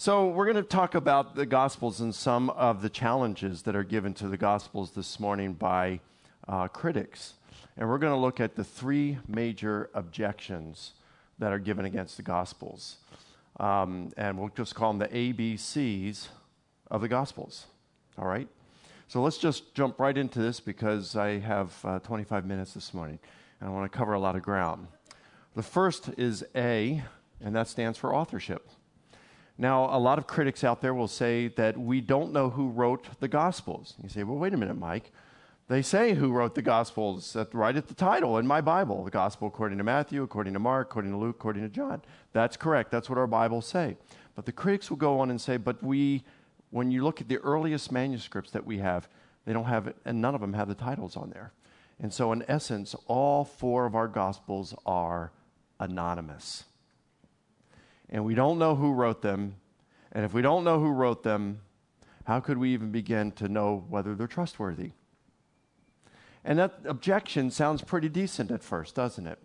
So, we're going to talk about the Gospels and some of the challenges that are given to the Gospels this morning by uh, critics. And we're going to look at the three major objections that are given against the Gospels. Um, and we'll just call them the ABCs of the Gospels. All right? So, let's just jump right into this because I have uh, 25 minutes this morning and I want to cover a lot of ground. The first is A, and that stands for authorship. Now, a lot of critics out there will say that we don't know who wrote the Gospels. You say, well, wait a minute, Mike. They say who wrote the Gospels at, right at the title in my Bible the Gospel according to Matthew, according to Mark, according to Luke, according to John. That's correct. That's what our Bibles say. But the critics will go on and say, but we, when you look at the earliest manuscripts that we have, they don't have and none of them have the titles on there. And so, in essence, all four of our Gospels are anonymous and we don't know who wrote them. And if we don't know who wrote them, how could we even begin to know whether they're trustworthy? And that objection sounds pretty decent at first, doesn't it?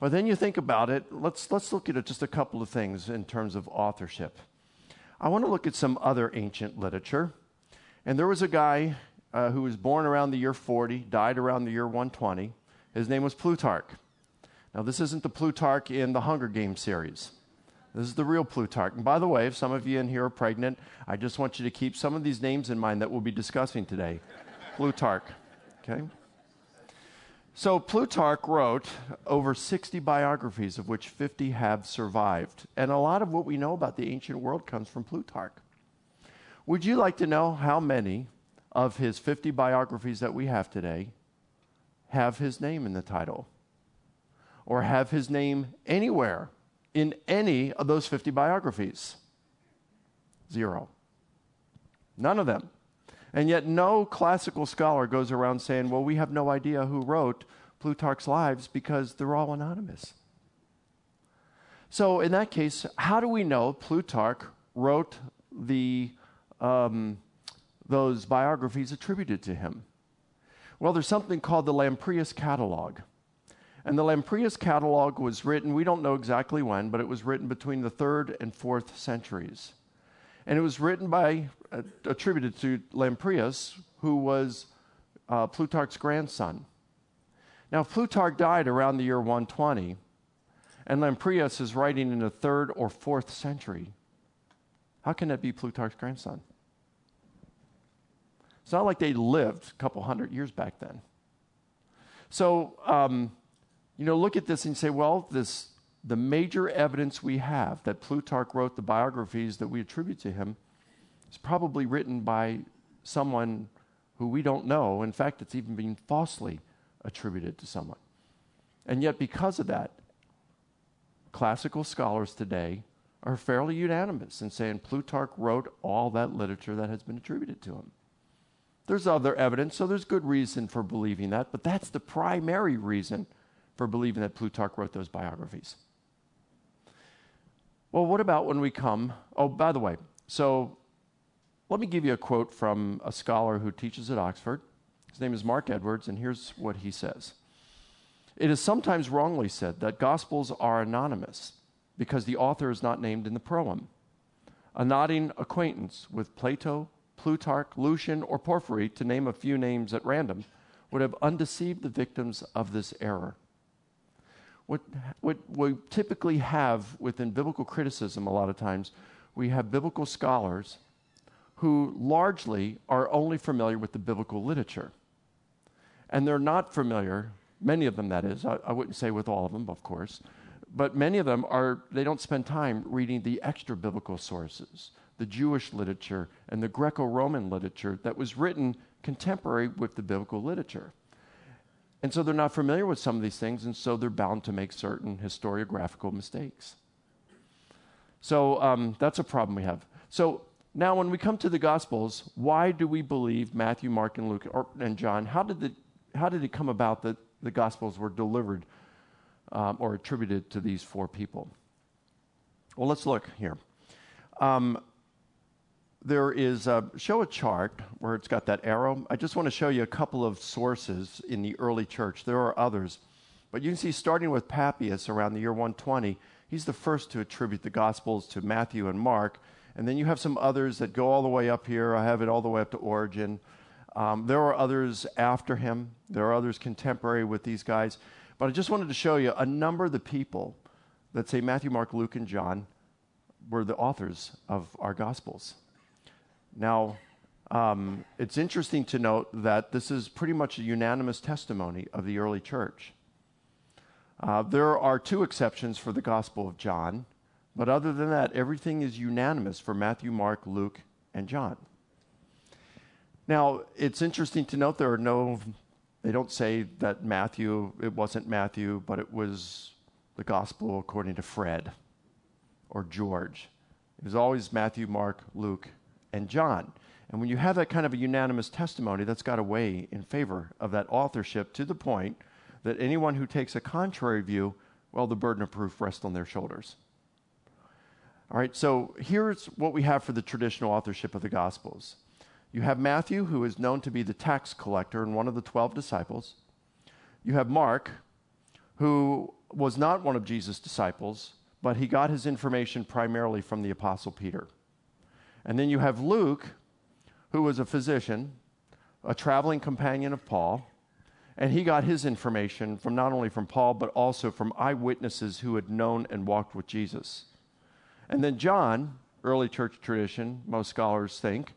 But then you think about it, let's, let's look at just a couple of things in terms of authorship. I want to look at some other ancient literature. And there was a guy uh, who was born around the year 40, died around the year 120. His name was Plutarch. Now, this isn't the Plutarch in the Hunger Games series. This is the real Plutarch. And by the way, if some of you in here are pregnant, I just want you to keep some of these names in mind that we'll be discussing today. Plutarch. Okay? So Plutarch wrote over 60 biographies, of which 50 have survived. And a lot of what we know about the ancient world comes from Plutarch. Would you like to know how many of his 50 biographies that we have today have his name in the title? Or have his name anywhere in any of those 50 biographies? Zero. None of them. And yet, no classical scholar goes around saying, well, we have no idea who wrote Plutarch's lives because they're all anonymous. So, in that case, how do we know Plutarch wrote the, um, those biographies attributed to him? Well, there's something called the Lamprias Catalog. And the Lamprias catalog was written, we don't know exactly when, but it was written between the third and fourth centuries. And it was written by, uh, attributed to Lamprias, who was uh, Plutarch's grandson. Now, Plutarch died around the year 120, and Lamprias is writing in the third or fourth century. How can that be Plutarch's grandson? It's not like they lived a couple hundred years back then. So, um, you know, look at this and say, well, this, the major evidence we have that Plutarch wrote the biographies that we attribute to him is probably written by someone who we don't know. In fact, it's even being falsely attributed to someone. And yet, because of that, classical scholars today are fairly unanimous in saying Plutarch wrote all that literature that has been attributed to him. There's other evidence, so there's good reason for believing that, but that's the primary reason for believing that Plutarch wrote those biographies. Well, what about when we come? Oh, by the way, so let me give you a quote from a scholar who teaches at Oxford. His name is Mark Edwards, and here's what he says It is sometimes wrongly said that Gospels are anonymous because the author is not named in the proem. A nodding acquaintance with Plato, Plutarch, Lucian, or Porphyry, to name a few names at random, would have undeceived the victims of this error what, what we typically have within biblical criticism a lot of times, we have biblical scholars who largely are only familiar with the biblical literature. And they're not familiar, many of them that is, I, I wouldn't say with all of them, of course, but many of them are, they don't spend time reading the extra biblical sources, the Jewish literature and the Greco Roman literature that was written contemporary with the biblical literature. And so they're not familiar with some of these things, and so they're bound to make certain historiographical mistakes. So um, that's a problem we have. So now, when we come to the Gospels, why do we believe Matthew, Mark, and Luke, or, and John? How did, the, how did it come about that the Gospels were delivered um, or attributed to these four people? Well, let's look here. Um, there is a, show a chart where it's got that arrow. I just want to show you a couple of sources in the early church. There are others, but you can see starting with Papias around the year 120, He's the first to attribute the Gospels to Matthew and Mark. And then you have some others that go all the way up here. I have it all the way up to Origen. Um, there are others after him, there are others contemporary with these guys. But I just wanted to show you a number of the people that say Matthew, Mark, Luke, and John were the authors of our Gospels. Now, um, it's interesting to note that this is pretty much a unanimous testimony of the early church. Uh, there are two exceptions for the Gospel of John, but other than that, everything is unanimous for Matthew, Mark, Luke, and John. Now, it's interesting to note there are no, they don't say that Matthew, it wasn't Matthew, but it was the Gospel according to Fred or George. It was always Matthew, Mark, Luke, and John. And when you have that kind of a unanimous testimony, that's got to weigh in favor of that authorship to the point that anyone who takes a contrary view, well, the burden of proof rests on their shoulders. All right, so here's what we have for the traditional authorship of the Gospels. You have Matthew, who is known to be the tax collector and one of the 12 disciples. You have Mark, who was not one of Jesus' disciples, but he got his information primarily from the Apostle Peter. And then you have Luke, who was a physician, a traveling companion of Paul, and he got his information from not only from Paul, but also from eyewitnesses who had known and walked with Jesus. And then John, early church tradition, most scholars think,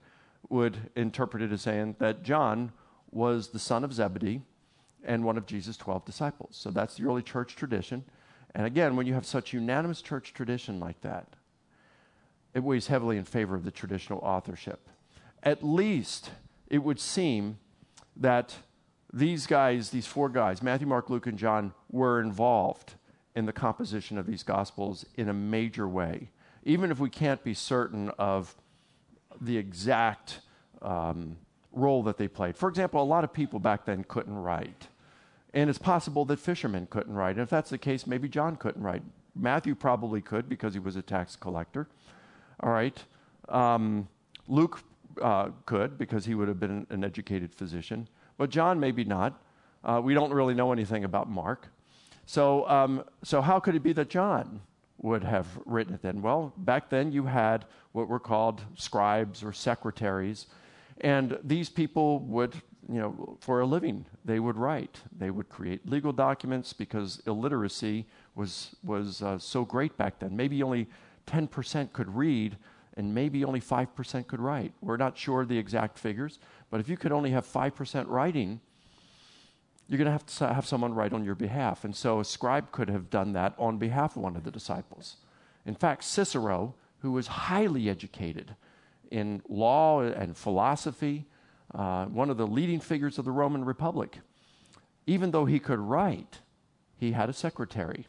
would interpret it as saying that John was the son of Zebedee and one of Jesus' 12 disciples. So that's the early church tradition. And again, when you have such unanimous church tradition like that, it weighs heavily in favor of the traditional authorship. At least it would seem that these guys, these four guys, Matthew, Mark, Luke, and John, were involved in the composition of these gospels in a major way. Even if we can't be certain of the exact um, role that they played. For example, a lot of people back then couldn't write. And it's possible that fishermen couldn't write. And if that's the case, maybe John couldn't write. Matthew probably could because he was a tax collector. All right. Um, Luke uh, could because he would have been an educated physician. But John, maybe not. Uh, we don't really know anything about Mark. So, um, so how could it be that John would have written it then? Well, back then you had what were called scribes or secretaries, and these people would, you know, for a living, they would write. They would create legal documents because illiteracy was was uh, so great back then. Maybe only 10% could read, and maybe only 5% could write. We're not sure the exact figures, but if you could only have 5% writing, you're going to have to have someone write on your behalf. And so a scribe could have done that on behalf of one of the disciples. In fact, Cicero, who was highly educated in law and philosophy, uh, one of the leading figures of the Roman Republic, even though he could write, he had a secretary.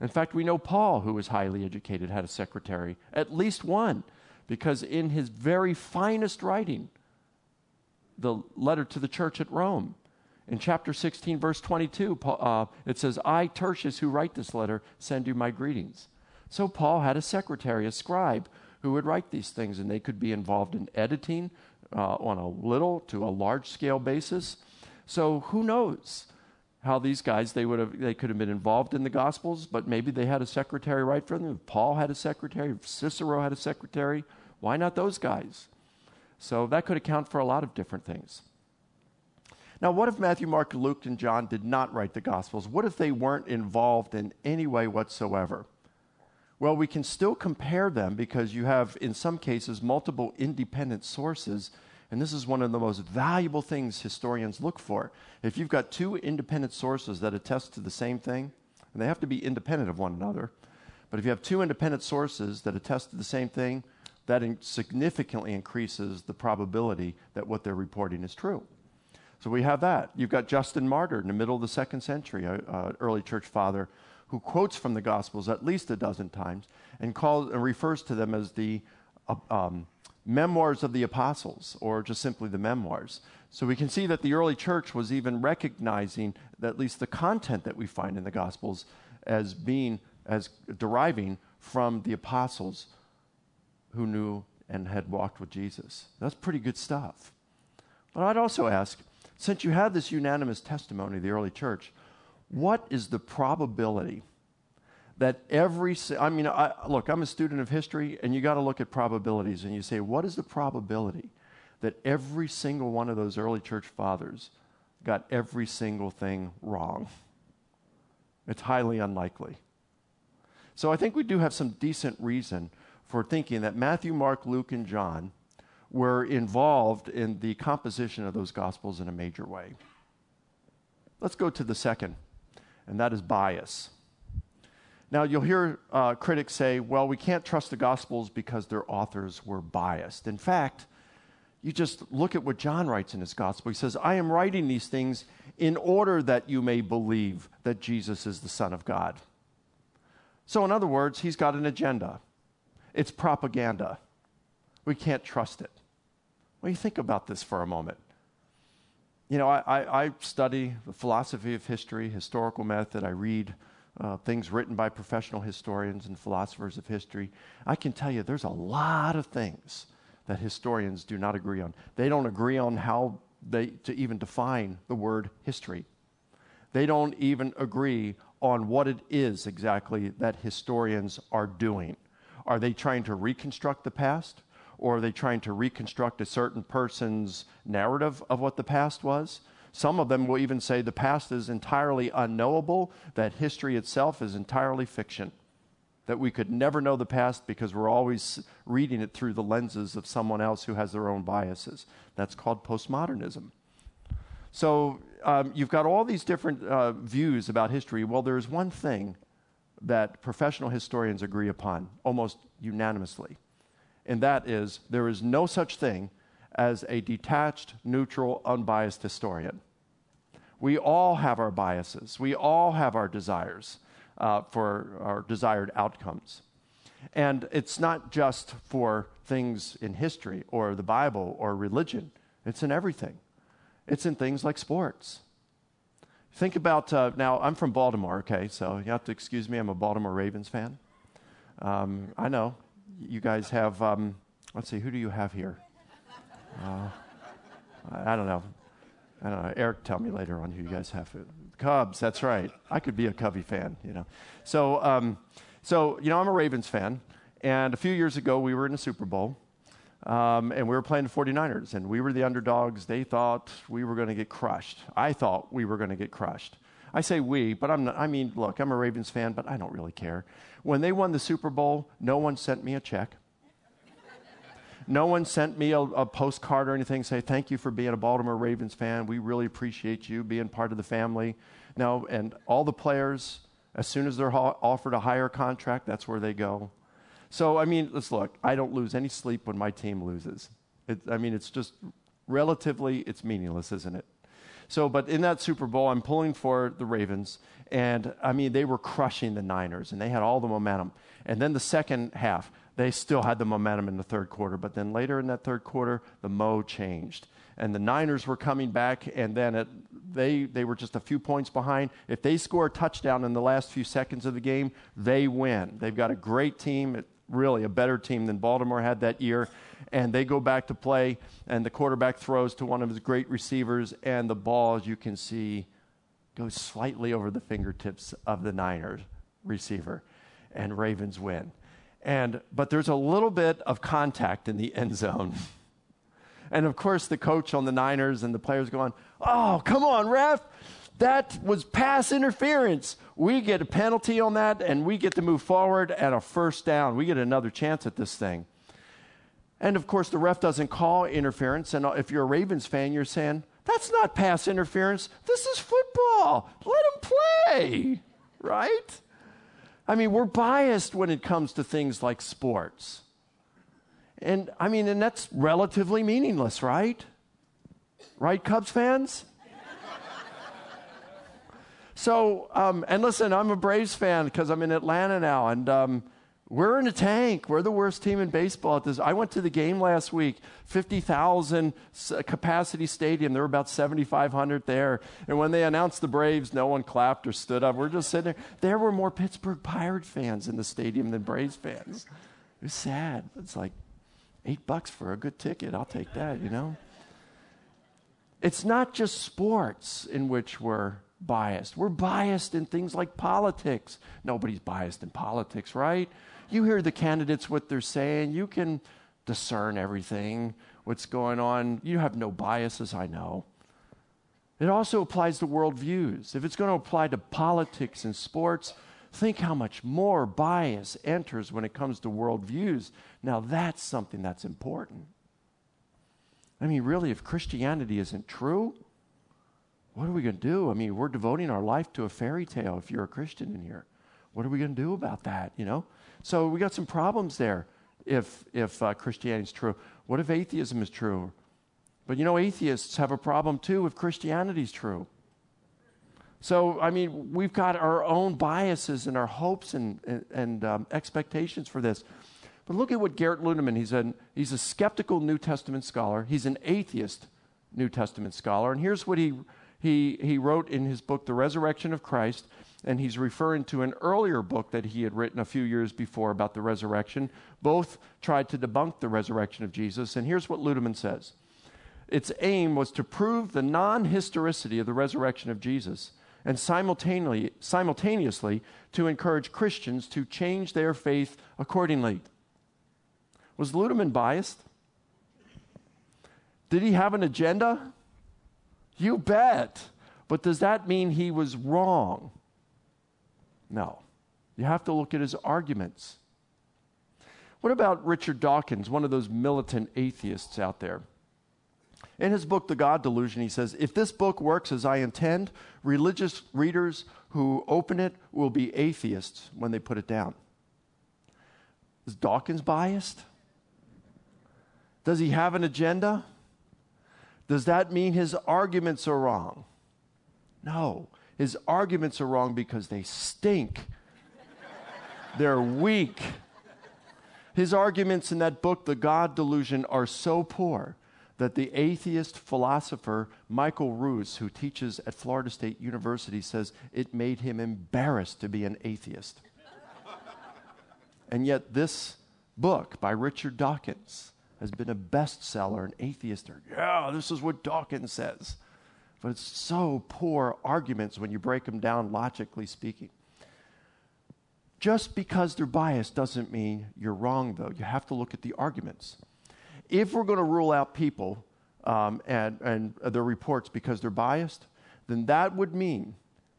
In fact, we know Paul, who was highly educated, had a secretary, at least one, because in his very finest writing, the letter to the church at Rome, in chapter 16, verse 22, uh, it says, I, Tertius, who write this letter, send you my greetings. So Paul had a secretary, a scribe, who would write these things, and they could be involved in editing uh, on a little to a large scale basis. So who knows? How these guys they would have they could have been involved in the gospels but maybe they had a secretary right for them. Paul had a secretary. Cicero had a secretary. Why not those guys? So that could account for a lot of different things. Now what if matthew mark luke and john did not write the gospels? What if they weren't involved in any way whatsoever? Well we can still compare them because you have in some cases multiple independent sources and this is one of the most valuable things historians look for. If you've got two independent sources that attest to the same thing, and they have to be independent of one another, but if you have two independent sources that attest to the same thing, that in significantly increases the probability that what they're reporting is true. So we have that. You've got Justin Martyr in the middle of the second century, an early church father, who quotes from the Gospels at least a dozen times and calls and refers to them as the uh, um, memoirs of the apostles, or just simply the memoirs. So we can see that the early church was even recognizing at least the content that we find in the Gospels as being, as deriving from the apostles who knew and had walked with Jesus. That's pretty good stuff. But I'd also ask since you have this unanimous testimony of the early church, what is the probability that every, I mean, I, look, I'm a student of history, and you got to look at probabilities, and you say, what is the probability that every single one of those early church fathers got every single thing wrong? It's highly unlikely. So I think we do have some decent reason for thinking that Matthew, Mark, Luke, and John were involved in the composition of those gospels in a major way. Let's go to the second, and that is bias. Now, you'll hear uh, critics say, well, we can't trust the Gospels because their authors were biased. In fact, you just look at what John writes in his Gospel. He says, I am writing these things in order that you may believe that Jesus is the Son of God. So, in other words, he's got an agenda. It's propaganda. We can't trust it. Well, you think about this for a moment. You know, I, I, I study the philosophy of history, historical method. I read uh, things written by professional historians and philosophers of history, I can tell you there's a lot of things that historians do not agree on. They don't agree on how they, to even define the word history. They don't even agree on what it is exactly that historians are doing. Are they trying to reconstruct the past? Or are they trying to reconstruct a certain person's narrative of what the past was? Some of them will even say the past is entirely unknowable, that history itself is entirely fiction, that we could never know the past because we're always reading it through the lenses of someone else who has their own biases. That's called postmodernism. So um, you've got all these different uh, views about history. Well, there's one thing that professional historians agree upon almost unanimously, and that is there is no such thing as a detached, neutral, unbiased historian. We all have our biases, we all have our desires uh, for our desired outcomes. And it's not just for things in history or the Bible or religion, it's in everything. It's in things like sports. Think about uh, now, I'm from Baltimore, okay, so you have to excuse me, I'm a Baltimore Ravens fan. Um, I know. You guys have, um, let's see, who do you have here? Uh, I don't know. I don't know. Eric, tell me later on who you guys have. Cubs, that's right. I could be a Cubby fan, you know. So, um, so you know, I'm a Ravens fan, and a few years ago we were in a Super Bowl, um, and we were playing the 49ers, and we were the underdogs. They thought we were going to get crushed. I thought we were going to get crushed. I say we, but I'm not, I mean, look, I'm a Ravens fan, but I don't really care. When they won the Super Bowl, no one sent me a check. No one sent me a, a, postcard or anything say, thank you for being a Baltimore Ravens fan. We really appreciate you being part of the family. No, and all the players, as soon as they're ha- offered a higher contract, that's where they go. So, I mean, let's look. I don't lose any sleep when my team loses. It, I mean, it's just relatively, it's meaningless, isn't it? So, but in that Super Bowl, I'm pulling for the Ravens, and I mean, they were crushing the Niners, and they had all the momentum. And then the second half, they still had the momentum in the third quarter. But then later in that third quarter, the mo changed. And the Niners were coming back, and then it, they, they were just a few points behind. If they score a touchdown in the last few seconds of the game, they win. They've got a great team, really a better team than Baltimore had that year. And they go back to play, and the quarterback throws to one of his great receivers, and the ball, as you can see, goes slightly over the fingertips of the Niners receiver, and Ravens win. And, but there's a little bit of contact in the end zone. and of course, the coach on the Niners and the players going, Oh, come on, ref. That was pass interference. We get a penalty on that, and we get to move forward at a first down. We get another chance at this thing. And of course, the ref doesn't call interference. And if you're a Ravens fan, you're saying, That's not pass interference. This is football. Let him play, right? I mean, we're biased when it comes to things like sports. And I mean, and that's relatively meaningless, right? Right, Cubs fans? so, um, and listen, I'm a Braves fan because I'm in Atlanta now, and um, we're in a tank. We're the worst team in baseball at this. I went to the game last week, 50,000 uh, capacity stadium. There were about 7,500 there. And when they announced the Braves, no one clapped or stood up. We're just sitting there. There were more Pittsburgh Pirate fans in the stadium than Braves fans. It was sad. It's like eight bucks for a good ticket. I'll take that, you know? It's not just sports in which we're biased. We're biased in things like politics. Nobody's biased in politics, right? You hear the candidates, what they're saying. You can discern everything, what's going on. You have no biases, I know. It also applies to worldviews. If it's going to apply to politics and sports, think how much more bias enters when it comes to worldviews. Now, that's something that's important. I mean, really, if Christianity isn't true, what are we going to do? I mean, we're devoting our life to a fairy tale if you're a Christian in here. What are we going to do about that, you know? So we got some problems there if, if uh, Christianity is true. What if atheism is true? But you know, atheists have a problem too if Christianity is true. So, I mean, we've got our own biases and our hopes and, and, and um, expectations for this. But look at what Garrett Ludemann, he's, a he's a skeptical New Testament scholar. He's an atheist New Testament scholar. And here's what he, he, he wrote in his book, The Resurrection of Christ. And he's referring to an earlier book that he had written a few years before about the resurrection. Both tried to debunk the resurrection of Jesus. And here's what Ludemann says its aim was to prove the non historicity of the resurrection of Jesus and simultaneously, simultaneously to encourage Christians to change their faith accordingly. Was Ludemann biased? Did he have an agenda? You bet. But does that mean he was wrong? No. You have to look at his arguments. What about Richard Dawkins, one of those militant atheists out there? In his book, The God Delusion, he says If this book works as I intend, religious readers who open it will be atheists when they put it down. Is Dawkins biased? Does he have an agenda? Does that mean his arguments are wrong? No. His arguments are wrong because they stink. They're weak. His arguments in that book, The God Delusion, are so poor that the atheist philosopher Michael Ruse, who teaches at Florida State University, says it made him embarrassed to be an atheist. and yet, this book by Richard Dawkins has been a bestseller, and atheists are, yeah, this is what Dawkins says. But it's so poor arguments when you break them down logically speaking. Just because they're biased doesn't mean you're wrong, though. You have to look at the arguments if we're going to rule out people um, and, and their reports because they're biased, then that would mean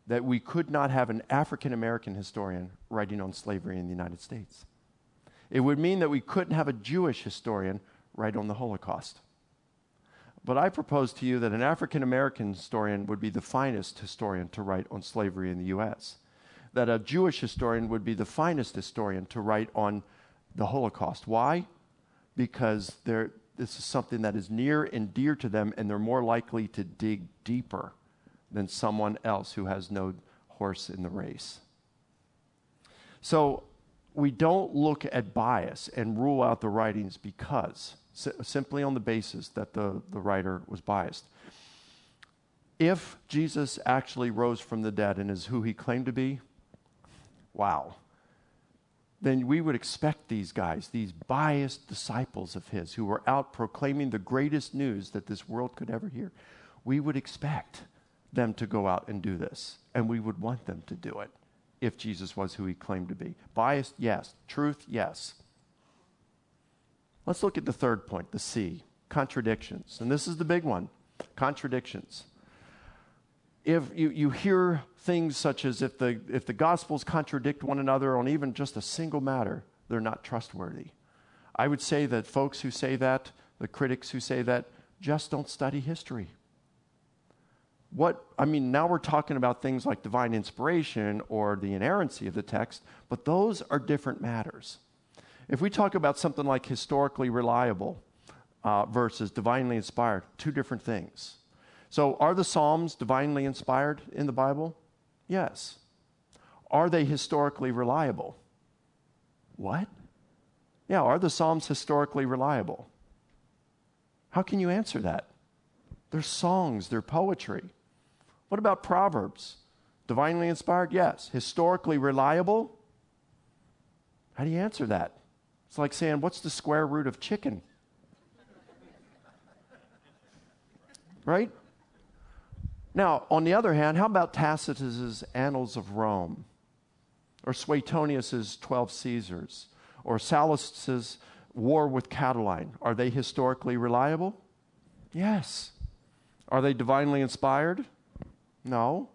that we could not have an African American historian writing on slavery in the United States. It would mean that we couldn't have a Jewish historian write on the Holocaust. But I propose to you that an African American historian would be the finest historian to write on slavery in the U.S., that a Jewish historian would be the finest historian to write on the Holocaust. Why? because this is something that is near and dear to them, and they're more likely to dig deeper than someone else who has no horse in the race. So we don't look at bias and rule out the writings because, simply on the basis that the, the writer was biased. If Jesus actually rose from the dead and is who he claimed to be, wow, then we would expect these guys, these biased disciples of his who were out proclaiming the greatest news that this world could ever hear, we would expect them to go out and do this. And we would want them to do it if Jesus was who he claimed to be. Biased, yes. Truth, yes. Let's look at the third point, the C contradictions. And this is the big one contradictions if you, you hear things such as if the, if the Gospels contradict one another on even just a single matter, they're not trustworthy. I would say that folks who say that, the critics who say that, just don't study history. What, I mean, now we're talking about things like divine inspiration or the inerrancy of the text, but those are different matters. If we talk about something like historically reliable uh, versus divinely inspired, two different things. So, are the Psalms divinely inspired in the Bible? Yes. Are they historically reliable? What? Yeah, are the Psalms historically reliable? How can you answer that? They're songs, they're poetry. What about Proverbs? Divinely inspired? Yes. Historically reliable? How do you answer that? It's like saying, what's the square root of chicken? right? Now, on the other hand, how about Tacitus's Annals of Rome? Or Suetonius's 12 Caesars? Or Sallust's War with Catiline? Are they historically reliable? Yes. Are they divinely inspired? No.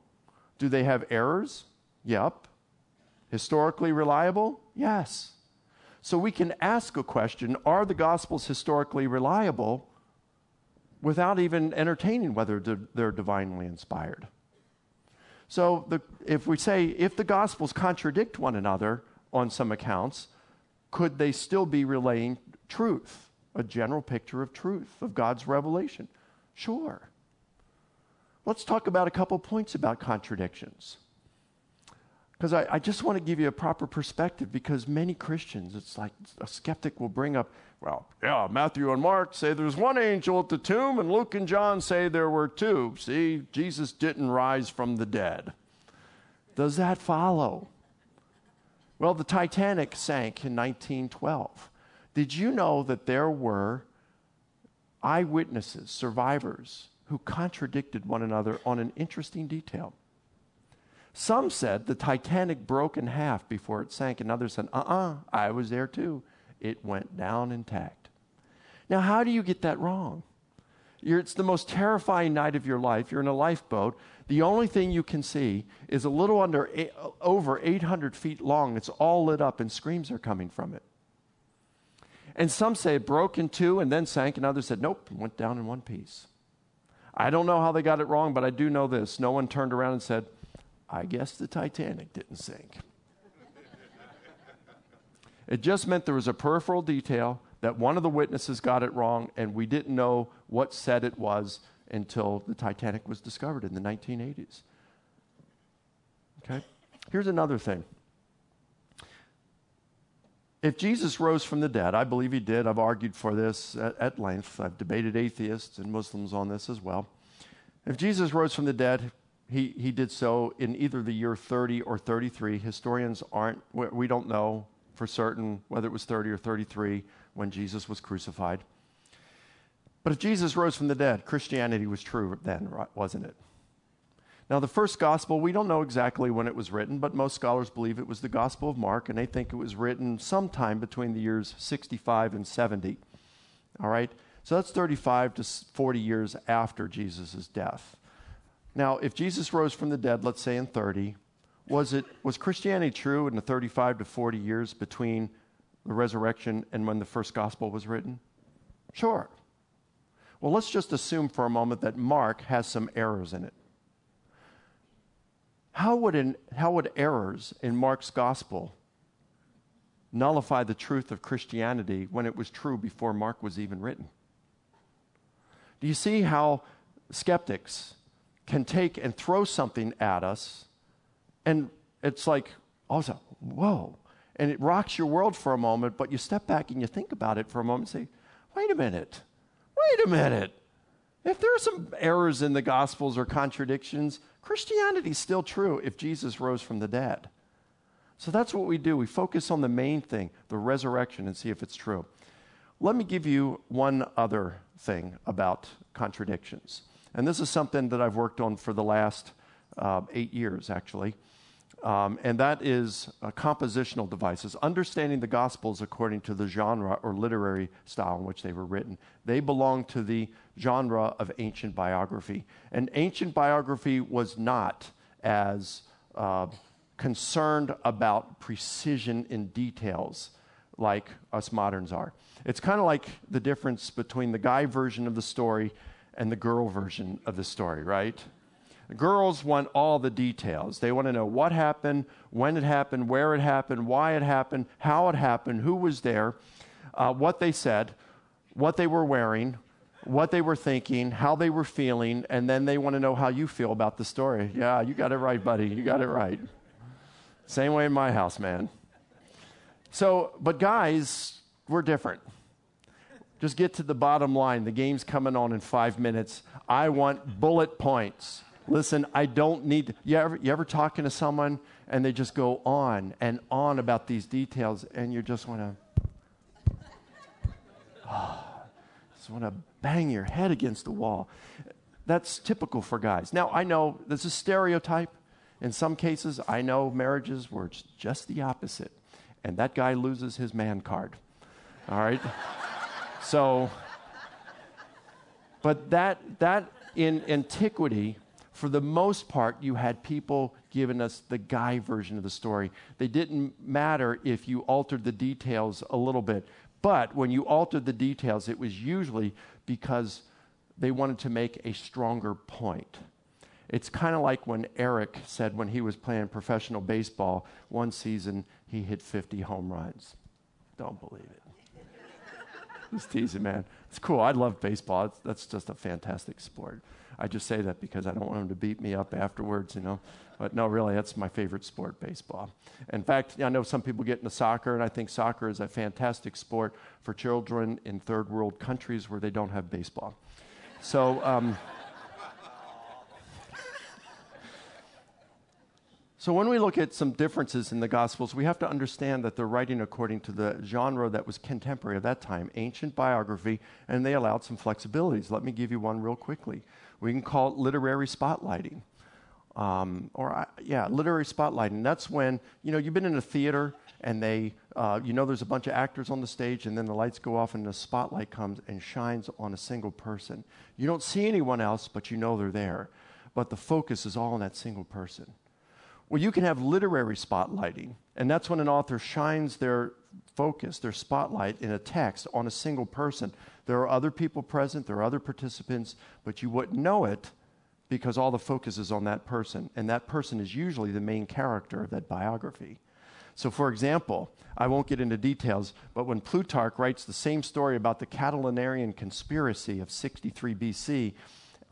Do they have errors? Yep. Historically reliable? Yes. So we can ask a question Are the Gospels historically reliable? without even entertaining whether they're divinely inspired. So, the, if we say if the Gospels contradict one another on some accounts, could they still be relaying truth, a general picture of truth, of God's revelation? Sure. Let's talk about a couple points about contradictions. Because I, I, just want to give you a proper perspective because many Christians, it's like a skeptic will bring up, well, yeah, Matthew and Mark say there's one angel at the tomb, and Luke and John say there were two. See, Jesus didn't rise from the dead. Does that follow? Well, the Titanic sank in 1912. Did you know that there were eyewitnesses, survivors, who contradicted one another on an interesting detail? Some said the Titanic broke in half before it sank, and others said, uh uh-uh, uh, I was there too. It went down intact. Now, how do you get that wrong? You're, it's the most terrifying night of your life. You're in a lifeboat. The only thing you can see is a little under eight, over 800 feet long. It's all lit up, and screams are coming from it. And some say it broke in two and then sank, and others said, nope, went down in one piece. I don't know how they got it wrong, but I do know this. No one turned around and said, I guess the Titanic didn't sink. it just meant there was a peripheral detail that one of the witnesses got it wrong, and we didn't know what set it was until the Titanic was discovered in the 1980s. Okay? Here's another thing. If Jesus rose from the dead, I believe he did. I've argued for this at, at length. I've debated atheists and Muslims on this as well. If Jesus rose from the dead, he, he did so in either the year 30 or 33. Historians aren't, we don't know for certain whether it was 30 or 33 when Jesus was crucified. But if Jesus rose from the dead, Christianity was true then, wasn't it? Now, the first gospel, we don't know exactly when it was written, but most scholars believe it was the Gospel of Mark, and they think it was written sometime between the years 65 and 70. All right? So that's 35 to 40 years after Jesus' death. Now, if Jesus rose from the dead, let's say in 30, was, it, was Christianity true in the 35 to 40 years between the resurrection and when the first gospel was written? Sure. Well, let's just assume for a moment that Mark has some errors in it. How would, in, how would errors in Mark's gospel nullify the truth of Christianity when it was true before Mark was even written? Do you see how skeptics can take and throw something at us, and it's like, also, whoa. And it rocks your world for a moment, but you step back and you think about it for a moment and say, wait a minute, wait a minute. If there are some errors in the Gospels or contradictions, Christianity's still true if Jesus rose from the dead. So that's what we do. We focus on the main thing, the resurrection, and see if it's true. Let me give you one other thing about contradictions. And this is something that I've worked on for the last uh, eight years, actually. Um, and that is uh, compositional devices, understanding the Gospels according to the genre or literary style in which they were written. They belong to the genre of ancient biography. And ancient biography was not as uh, concerned about precision in details like us moderns are. It's kind of like the difference between the guy version of the story and the girl version of the story, right? Girls want all the details. They want to know what happened, when it happened, where it happened, why it happened, how it happened, who was there, uh, what they said, what they were wearing, what they were thinking, how they were feeling, and then they want to know how you feel about the story. Yeah, you got it right, buddy. You got it right. Same way in my house, man. So, but guys, we're different. Just get to the bottom line. The game's coming on in five minutes. I want bullet points. Listen, I don't need. You ever, you ever talking to someone and they just go on and on about these details, and you just want to, oh, just want to bang your head against the wall. that's typical for guys. Now, I know this is stereotype. In some cases, I know marriages where it's just the opposite, and that guy loses his man card. All right? so, but that, that in antiquity, for the most part, you had people giving us the guy version of the story. They didn't matter if you altered the details a little bit. But when you altered the details, it was usually because they wanted to make a stronger point. It's kind of like when Eric said when he was playing professional baseball, one season he hit 50 home runs. Don't believe it. Just teasing, man. It's cool. I love baseball. It's, that's just a fantastic sport. I just say that because I don't want him to beat me up afterwards, you know. But no, really, that's my favorite sport, baseball. In fact, I know some people get into soccer, and I think soccer is a fantastic sport for children in third world countries where they don't have baseball. So, um, so when we look at some differences in the Gospels, we have to understand that they're writing according to the genre that was contemporary at that time, ancient biography, and they allowed some flexibilities. Let me give you one real quickly. We can call it literary spotlighting. Um, or, uh, yeah, literary spotlighting. That's when, you know, you've been in a theater and they, uh, you know, there's a bunch of actors on the stage, and then the lights go off, and the spotlight comes and shines on a single person. You don't see anyone else, but you know they're there. But the focus is all on that single person. Well, you can have literary spotlighting, and that's when an author shines their focus, their spotlight in a text on a single person. There are other people present, there are other participants, but you wouldn't know it because all the focus is on that person, and that person is usually the main character of that biography. So, for example, I won't get into details, but when Plutarch writes the same story about the Catilinarian conspiracy of 63 BC,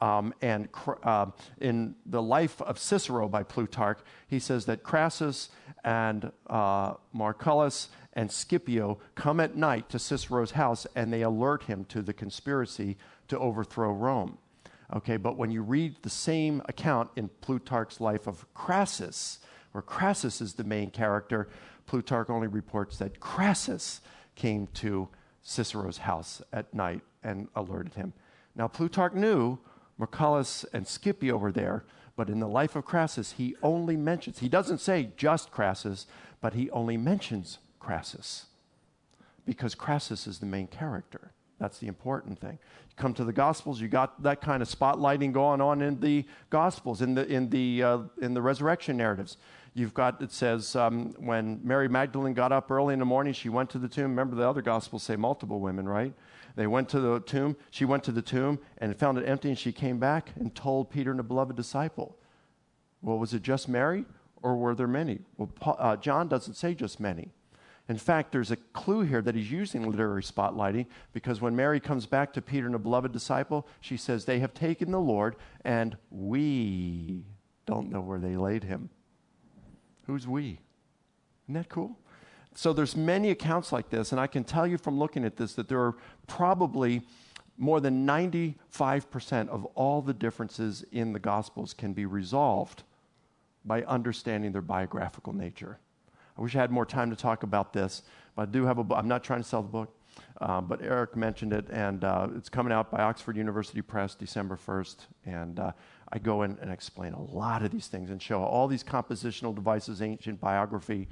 um, and uh, in the life of Cicero by Plutarch, he says that Crassus and uh, Marcellus and Scipio come at night to Cicero's house and they alert him to the conspiracy to overthrow Rome. Okay, but when you read the same account in Plutarch's life of Crassus, where Crassus is the main character, Plutarch only reports that Crassus came to Cicero's house at night and alerted him. Now, Plutarch knew Marcellus and Scipio were there, but in the life of Crassus, he only mentions, he doesn't say just Crassus, but he only mentions Crassus because Crassus is the main character. That's the important thing. You come to the Gospels, you got that kind of spotlighting going on in the Gospels, in the, in the, uh, in the resurrection narratives. You've got, it says, um, when Mary Magdalene got up early in the morning, she went to the tomb. Remember, the other Gospels say multiple women, right? They went to the tomb. She went to the tomb and found it empty, and she came back and told Peter and the beloved disciple. Well, was it just Mary, or were there many? Well, Paul, uh, John doesn't say just many. In fact, there's a clue here that he's using literary spotlighting because when Mary comes back to Peter and the beloved disciple, she says, They have taken the Lord, and we don't know where they laid him. Who's we? Isn't that cool? So there's many accounts like this, and I can tell you from looking at this that there are probably more than 95% of all the differences in the Gospels can be resolved by understanding their biographical nature. I wish I had more time to talk about this, but I do have a book. I'm not trying to sell the book, uh, but Eric mentioned it, and uh, it's coming out by Oxford University Press December 1st. And uh, I go in and explain a lot of these things and show all these compositional devices, ancient biography,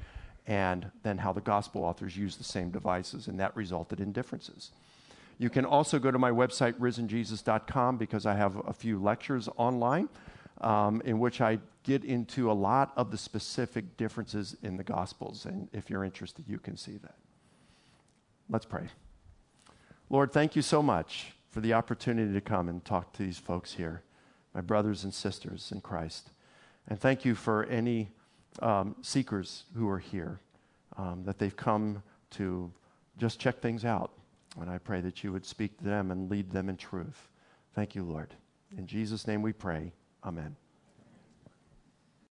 and then how the gospel authors use the same devices, and that resulted in differences. You can also go to my website, risenjesus.com, because I have a few lectures online um, in which I get into a lot of the specific differences in the Gospels. And if you're interested, you can see that. Let's pray. Lord, thank you so much for the opportunity to come and talk to these folks here, my brothers and sisters in Christ. And thank you for any um, seekers who are here, um, that they've come to just check things out. And I pray that you would speak to them and lead them in truth. Thank you, Lord. In Jesus' name we pray. Amen.